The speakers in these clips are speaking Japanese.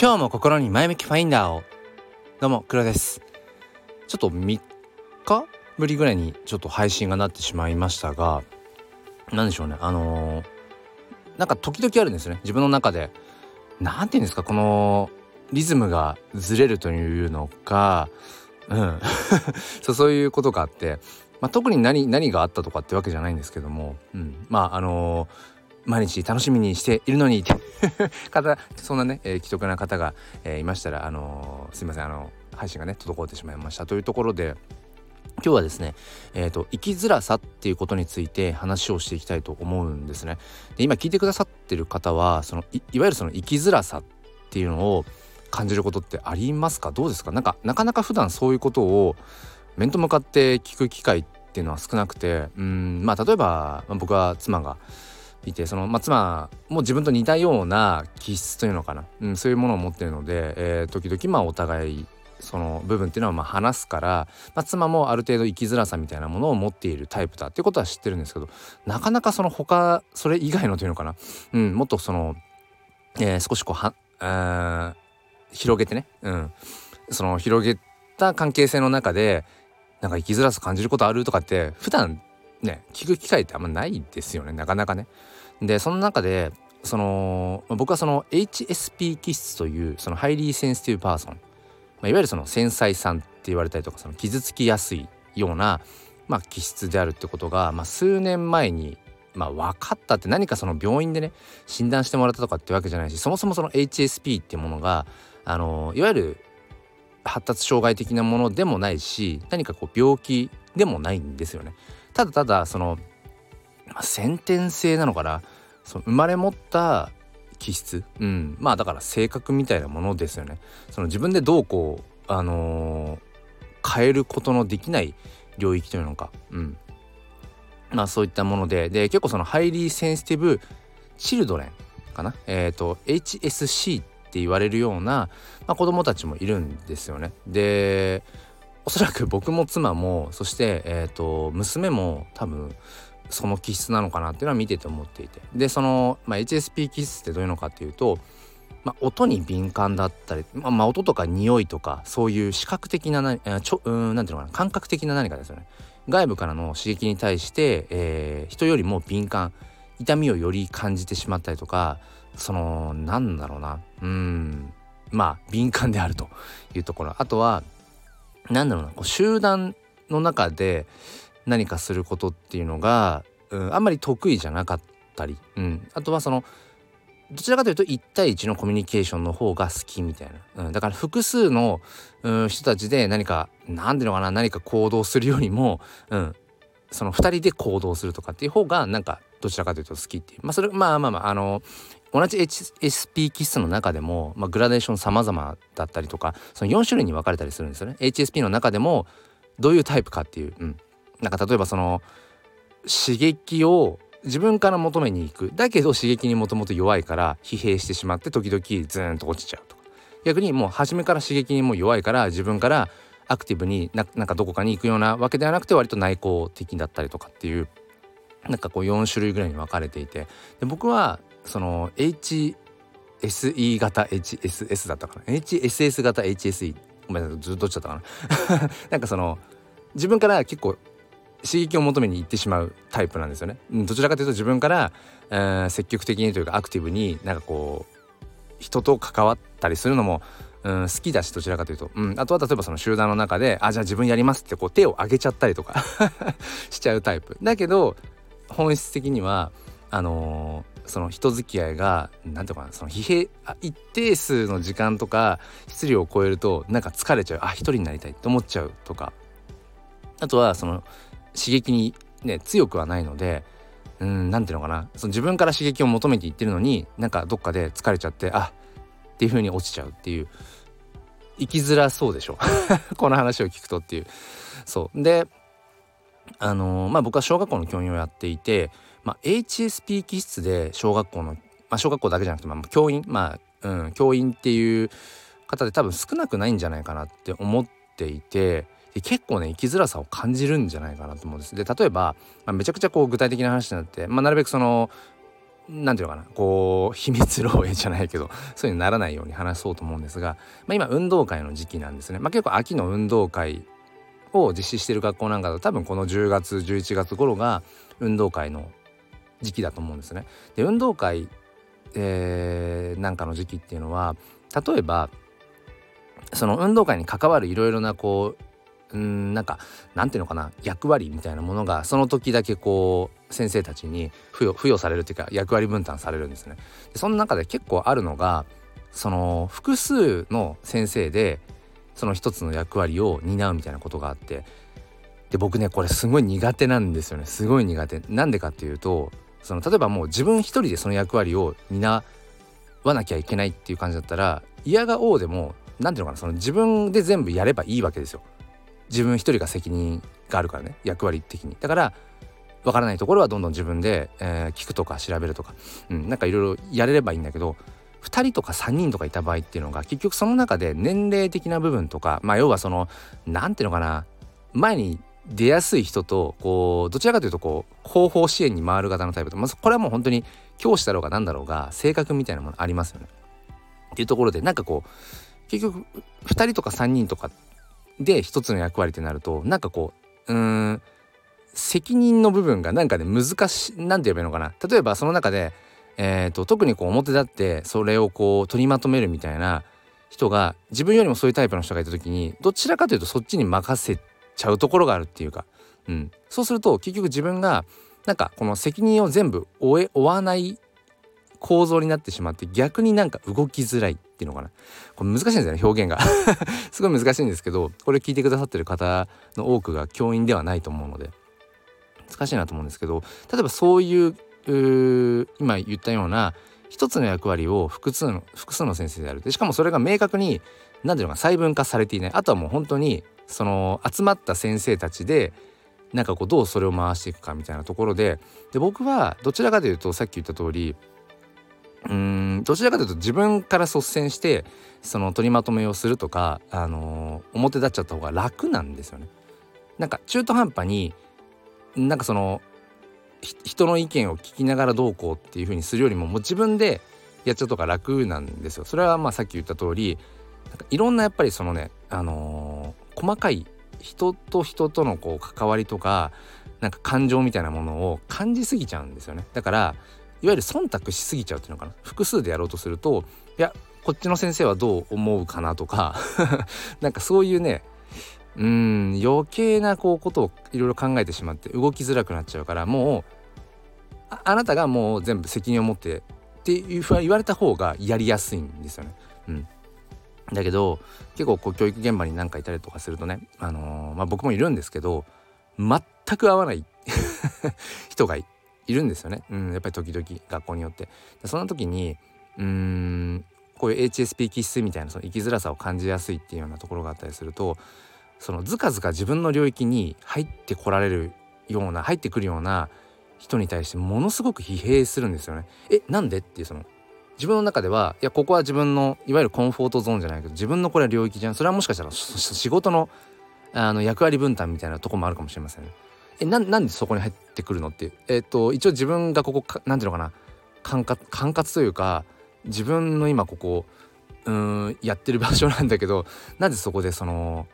今日も心に前向きファインダーを。どうも黒です。ちょっと3日ぶりぐらいにちょっと配信がなってしまいましたが何でしょうね。あのー、なんか時々あるんですね。自分の中で。何て言うんですかこのリズムがずれるというのか。うん。そうそういうことがあって、まあ、特に何何があったとかってわけじゃないんですけども、うん、まああのー毎日楽しみにしているのに。方そんなね、えー、既得な方が、えー、いましたらあのー、すいませんあの配信がね滞ってしまいましたというところで今日はですね、えーと、生きづらさっていうことについて話をしていきたいと思うんですね。で今聞いてくださってる方はそのいいわゆるその生きづらさっていうのを感じることってありますか？どうですか？なんかなかなか普段そういうことを面と向かって聞く機会っていうのは少なくてうんまあ例えば、僕は妻がいてその、まあ、妻も自分と似たような気質というのかな、うん、そういうものを持ってるので、えー、時々まあお互いその部分っていうのはまあ話すから、まあ、妻もある程度生きづらさみたいなものを持っているタイプだっていうことは知ってるんですけどなかなかその他それ以外のというのかな、うん、もっとその、えー、少しこうは広げてね、うん、その広げた関係性の中でなんか生きづらさ感じることあるとかって普段ね聞く機会ってあんまないですよね。なかなかね。でその中でその僕はその HSP 気質というその highly sensitive person、まあ、いわゆるその繊細さんって言われたりとかその傷つきやすいような、まあ、気質であるってことが、まあ、数年前にまあ、分かったって何かその病院でね診断してもらったとかってわけじゃないしそもそもその HSP っていうものがあのいわゆる発達障害的なものでもないし何かこう病気でもないんですよね。ただただその、まあ、先天性なのかな？その生まれ持った気質、うん、まあだから性格みたいなものですよね。その自分でどうこう、あのー、変えることのできない領域というのか、うん、まあそういったもので。で結構そのハイリーセンシティブチルドレンかな？えっ、ー、と HSC って言われるような、まあ、子供たちもいるんですよね。でおそらく僕も妻もそして、えーと、娘も多分その気質なのかなっていうのは見てて思っていて。でその、まあ、HSP 気質ってどういうのかっていうと、まあ、音に敏感だったり、まあ、まあ、音とか匂いとかそういう視覚的な何ちょうんなんていうのかな感覚的な何かですよね。外部からの刺激に対して、えー、人よりも敏感痛みをより感じてしまったりとかそのなんだろうなうんまあ敏感であるというところ。あとはなんだろうなこう集団の中で何かすることっていうのが、うん、あんまり得意じゃなかったり、うん、あとはそのどちらかというと1対1のコミュニケーションの方が好きみたいな、うん、だから複数の、うん、人たちで何か何ていうのかな何か行動するよりも、うん、その2人で行動するとかっていう方がなんかどちらかというと好きっていう。まあそれまあまあまああの同じ HSP 気質の中でも、まあ、グラデーション様々だったりとかその4種類に分かれたりするんですよね。HSP の中でもどういうタイプかっていう、うん、なんか例えばその刺激を自分から求めに行く。だけど刺激にもともと弱いから疲弊してしまって時々ズーンと落ちちゃうとか。逆にもう初めから刺激にも弱いから自分からアクティブにななんかどこかに行くようなわけではなくて割と内向的だったりとかっていうなんかこう4種類ぐらいに分かれていて。で僕はその HSE 型 HSS だったかな。HSS 型 HSE ごめんなさいずっとどっちだったかな。なんかその自分から結構刺激を求めに行ってしまうタイプなんですよね。どちらかというと自分から、えー、積極的にというかアクティブになんかこう人と関わったりするのも、うん、好きだしどちらかというと、うん、あとは例えばその集団の中であじゃあ自分やりますってこう手を挙げちゃったりとか しちゃうタイプ。だけど本質的にはあのーその人付き合いが何ていうかなその疲弊一定数の時間とか質量を超えるとなんか疲れちゃう。あ一人になりたいって思っちゃうとか。あとはその刺激にね強くはないのでうん何ていうのかな。その自分から刺激を求めていってるのになんかどっかで疲れちゃってあっていう風に落ちちゃうっていう。生きづらそうでしょ。この話を聞くとっていう。そう。であのー、まあ僕は小学校の教員をやっていてまあ、HSP 気質で小学校の、まあ、小学校だけじゃなくて、まあ、教員まあ、うん、教員っていう方で多分少なくないんじゃないかなって思っていてで結構ね生きづらさを感じるんじゃないかなと思うんです。で例えば、まあ、めちゃくちゃこう具体的な話になって、まあ、なるべくその何て言うのかなこう秘密漏洩じゃないけどそういうにならないように話そうと思うんですが、まあ、今運動会の時期なんですね、まあ、結構秋の運動会を実施してる学校なんかだと多分この10月11月頃が運動会の時期だと思うんですね。で運動会、えー、なんかの時期っていうのは例えばその運動会に関わるいろいろなこううんなんかなんていうのかな役割みたいなものがその時だけこう先生たちに付与付与されるっていうか役割分担されるんですね。でその中で結構あるのがその複数の先生でその一つの役割を担うみたいなことがあってで僕ねこれすごい苦手なんですよねすごい苦手。なんでかっていうとその例えばもう自分一人でその役割を担わなきゃいけないっていう感じだったら嫌が王でも何ていうのかなその自分で全部やればいいわけですよ。自分一人が責任があるからね役割的にだからわからないところはどんどん自分で、えー、聞くとか調べるとか、うん、なんかいろいろやれればいいんだけど2人とか3人とかいた場合っていうのが結局その中で年齢的な部分とかまあ要はその何ていうのかな前に出やすい人とこうどちらかというとこう後方支援に回る型のタイプとまずこれはもう本当に教師だろうが何だろうが性格みたいなものありますよね。っていうところでなんかこう結局2人とか3人とかで一つの役割ってなるとなんかこううん責任の部分がなんかね難しい何て言えばいいのかな。例えばその中で、えーと、特にこう表立ってそれをこう取りまとめるみたいな人が自分よりもそういうタイプの人がいた時にどちらかというとそっちに任せちゃうところがあるっていうか、うん、そうすると結局自分がなんかこの責任を全部負え負わない構造になってしまって逆になんか動きづらい。っていうのかな。これ難しいんですよね表現が。すごい難しいんですけどこれ聞いてくださってる方の多くが教員ではないと思うので。難しいなと思うんですけど例えばそういう今言ったような一つの役割を複数の複数の先生でやる。でしかもそれが明確に何ていうのか細分化されていない。あとはもう本当にその集まった先生たちでなんかこうどうそれを回していくかみたいなところで。で僕はどちらかというとさっき言った通りうんどちらかというと自分から率先してその取りまとめをするとか、あのー、表立っちゃった方が楽なんですよね。なんか中途半端になんかその人の意見を聞きながらどうこうっていう風にするよりももう自分でやっちゃうとか楽なんですよ。それはまあさっき言った通りなんかいろんなやっぱりそのね、あのー、細かい人と人とのこう関わりとかなんか感情みたいなものを感じすぎちゃうんですよね。だからいわゆる忖度しすぎちゃうっていうのかな？複数でやろうとするといやこっちの先生はどう思うかなとか なんかそういうねうん余計なこうことをいろいろ考えてしまって動きづらくなっちゃうからもうあなたがもう全部責任を持ってっていうふうに言われた方がやりやすいんですよね。うん、だけど結構こう教育現場に何かいたりとかするとね、あのー、まあ、僕もいるんですけど全く合わない 人がいいるんですよね、うん、やっぱり時々学校によって。そんな時にうーんこういう HSP 気質みたいなその生きづらさを感じやすいっていうようなところがあったりするとそのずかずか自分の領域に入ってこられるような入ってくるような人に対してものすごく疲弊するんですよね。えなんでっていうその自分の中ではいやここは自分のいわゆるコンフォートゾーンじゃないけど自分のこれは領域じゃんそれはもしかしたら仕事のあの役割分担みたいなとこもあるかもしれませんね。えななんでそこに入ってくるのって？えっ、ー、と一応自分がここかなんていうのかな？管轄管轄というか自分の今ここうんやってる場所なんだけどなぜそこでその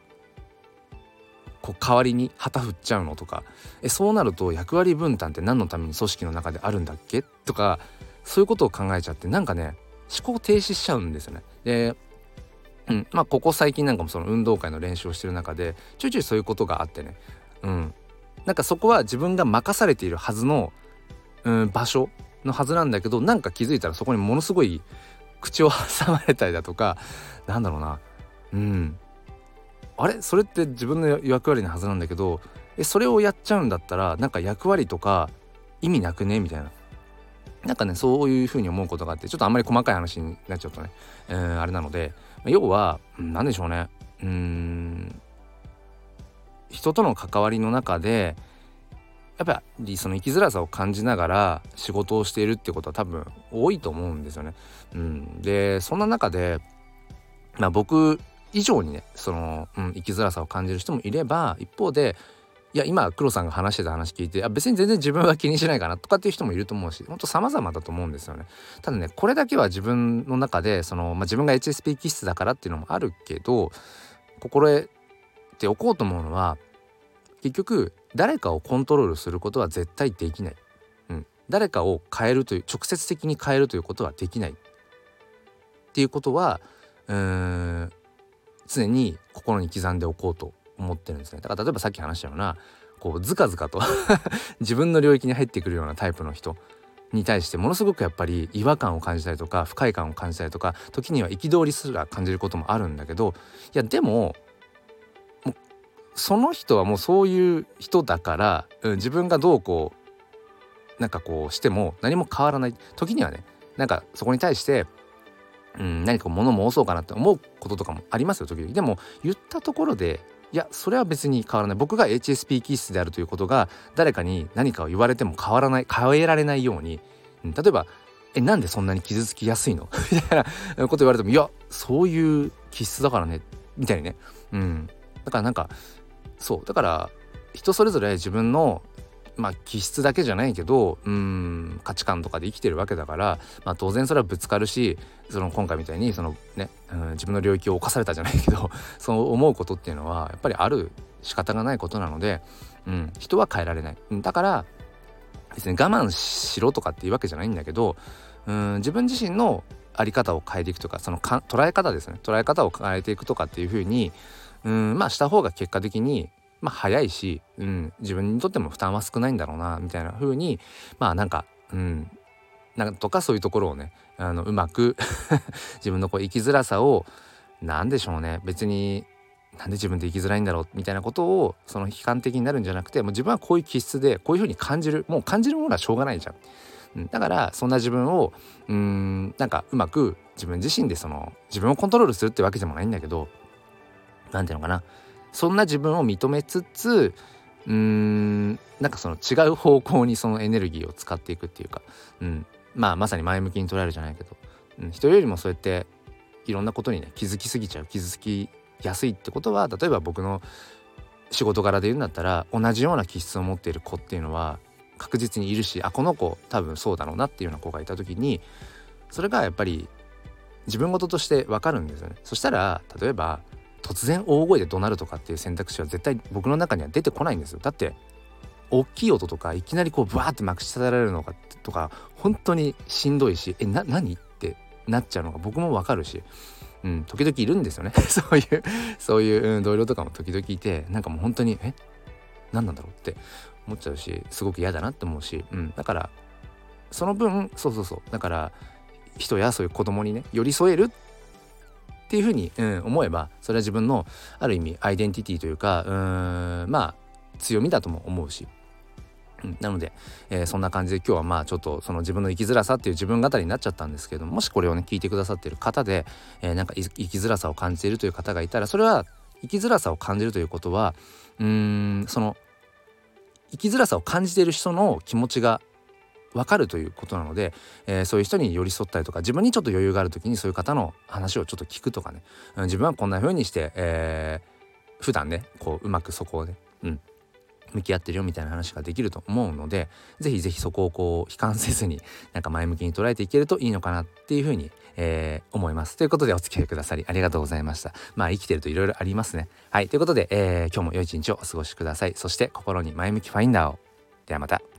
こう代わりに旗振っちゃうのとか？えそうなると役割分担って何のために組織の中であるんだっけ？とかそういうことを考えちゃってなんかね思考停止しちゃうんですよね。でうん、まあここ最近なんかもその運動会の練習をしてる中でちょいちょいそういうことがあってね、うん、なんかそこは自分が任されているはずの、うん、場所のはずなんだけどなんか気づいたらそこにものすごい口を挟まれたりだとかなんだろうな。うん。あれ？それって自分の役割のはずなんだけどえそれをやっちゃうんだったらなんか役割とか意味なくね？みたいな。なんかねそういうふうに思うことがあってちょっとあんまり細かい話になっちゃうとね、えー、あれなので要は何でしょうね。うん。人との関わりの中でやっぱりその生きづらさを感じながら仕事をしているってことは多分多いと思うんですよね。うん、でそんな中で、まあ、僕以上にねその、うん、生きづらさを感じる人もいれば一方でいや今黒さんが話してた話聞いてあ別に全然自分は気にしないかなとかっていう人もいると思うしほんと様々だと思うんですよね。ただねこれだけは自分の中でその、まあ、自分が HSP 気質だからっていうのもあるけど心得ておこうと思うのは結局誰かをコントロールすることは絶対できない。うん、誰かを変えるという直接的に変えるということはできない。っていうことはうーん常に心に刻んでおこうと思ってるんですね。だから例えばさっき話したようなこうずかずかと 自分の領域に入ってくるようなタイプの人に対してものすごくやっぱり違和感を感じたりとか不快感を感じたりとか時には憤りすら感じることもあるんだけどいやでもその人はもうそういう人だから、うん、自分がどうこうなんかこうしても何も変わらない。時にはねなんかそこに対してうん、何か物申そうかなって思うこととかもありますよ時々。でも言ったところでいやそれは別に変わらない。僕が HSP 気質であるということが誰かに何かを言われても変わらない変えられないように、うん、例えば「えなんでそんなに傷つきやすいの? 」みたいなこと言われても「いやそういう気質だからね」みたいにね、うん、だからなんかそうだから人それぞれ自分のまあ気質だけじゃないけどうん価値観とかで生きてるわけだから、まあ、当然それはぶつかるしその今回みたいにそのね、うん、自分の領域を侵されたじゃないけど そう思うことっていうのはやっぱりある仕方がないことなので、うん、人は変えられない。だから別に我慢しろとかっていうわけじゃないんだけどうん自分自身の在り方を変えていくとかそのか捉え方ですね捉え方を変えていくとかっていうふうにうんまあした方が結果的にまあ早いし、うん、自分にとっても負担は少ないんだろうなみたいな風にまあなんかうんなんとかそういうところをねあのうまく 自分のこう生きづらさを何でしょうね別になんで自分で生きづらいんだろうみたいなことをその悲観的になるんじゃなくてもう自分はこういう気質でこういうふうに感じるもう感じるものはしょうがないじゃん。うん、だからそんな自分をうんなんかうまく自分自身でその自分をコントロールするってわけでもないんだけど何ていうのかな。そんな自分を認めつつうーんなんかその違う方向にそのエネルギーを使っていくっていうか、うん、まあまさに前向きに捉えるじゃないけど、うん、人よりもそうやっていろんなことにね気づきすぎちゃう気づきやすいってことは例えば僕の仕事柄で言うんだったら同じような気質を持っている子っていうのは確実にいるしあこの子多分そうだろうなっていうような子がいた時にそれがやっぱり自分事として分かるんですよね。そしたら例えば突然大声で怒鳴るとかっていう選択肢は絶対僕の中には出てこないんですよ。だって大きい音とかいきなりこうブワーってまくし立てられるのかとか本当にしんどいしえな何ってなっちゃうのが僕もわかるしうん、時々いるんですよね。そういうそういう、うん、同僚とかも時々いてなんかもう本当にえ何なんだろうって思っちゃうしすごく嫌だなって思うし、うん、だからその分そうそうそうだから人やそういう子供にね寄り添えるっていうふうに、うん、思えばそれは自分のある意味アイデンティティというかうんまあ強みだとも思うし。うん、なので、えー、そんな感じで今日はまあちょっとその自分の生きづらさっていう自分語りになっちゃったんですけどもしこれをね聞いてくださってる方で、えー、なんか生きづらさを感じているという方がいたらそれは生きづらさを感じるということはうーんその生きづらさを感じている人の気持ちが分かるということなので、えー、そういう人に寄り添ったりとか自分にちょっと余裕がある時にそういう方の話をちょっと聞くとかね、うん、自分はこんな風にして、えー、普段ねこううまくそこをね、うん、向き合ってるよみたいな話ができると思うので是非是非そこをこう悲観せずになんか前向きに捉えていけるといいのかなっていう風にえー、思います。ということでお付き合いくださりありがとうございました。まあ生きてるといろいろありますね。はい。ということで、えー、今日も良い一日をお過ごしください。そして心に前向きファインダーを。ではまた。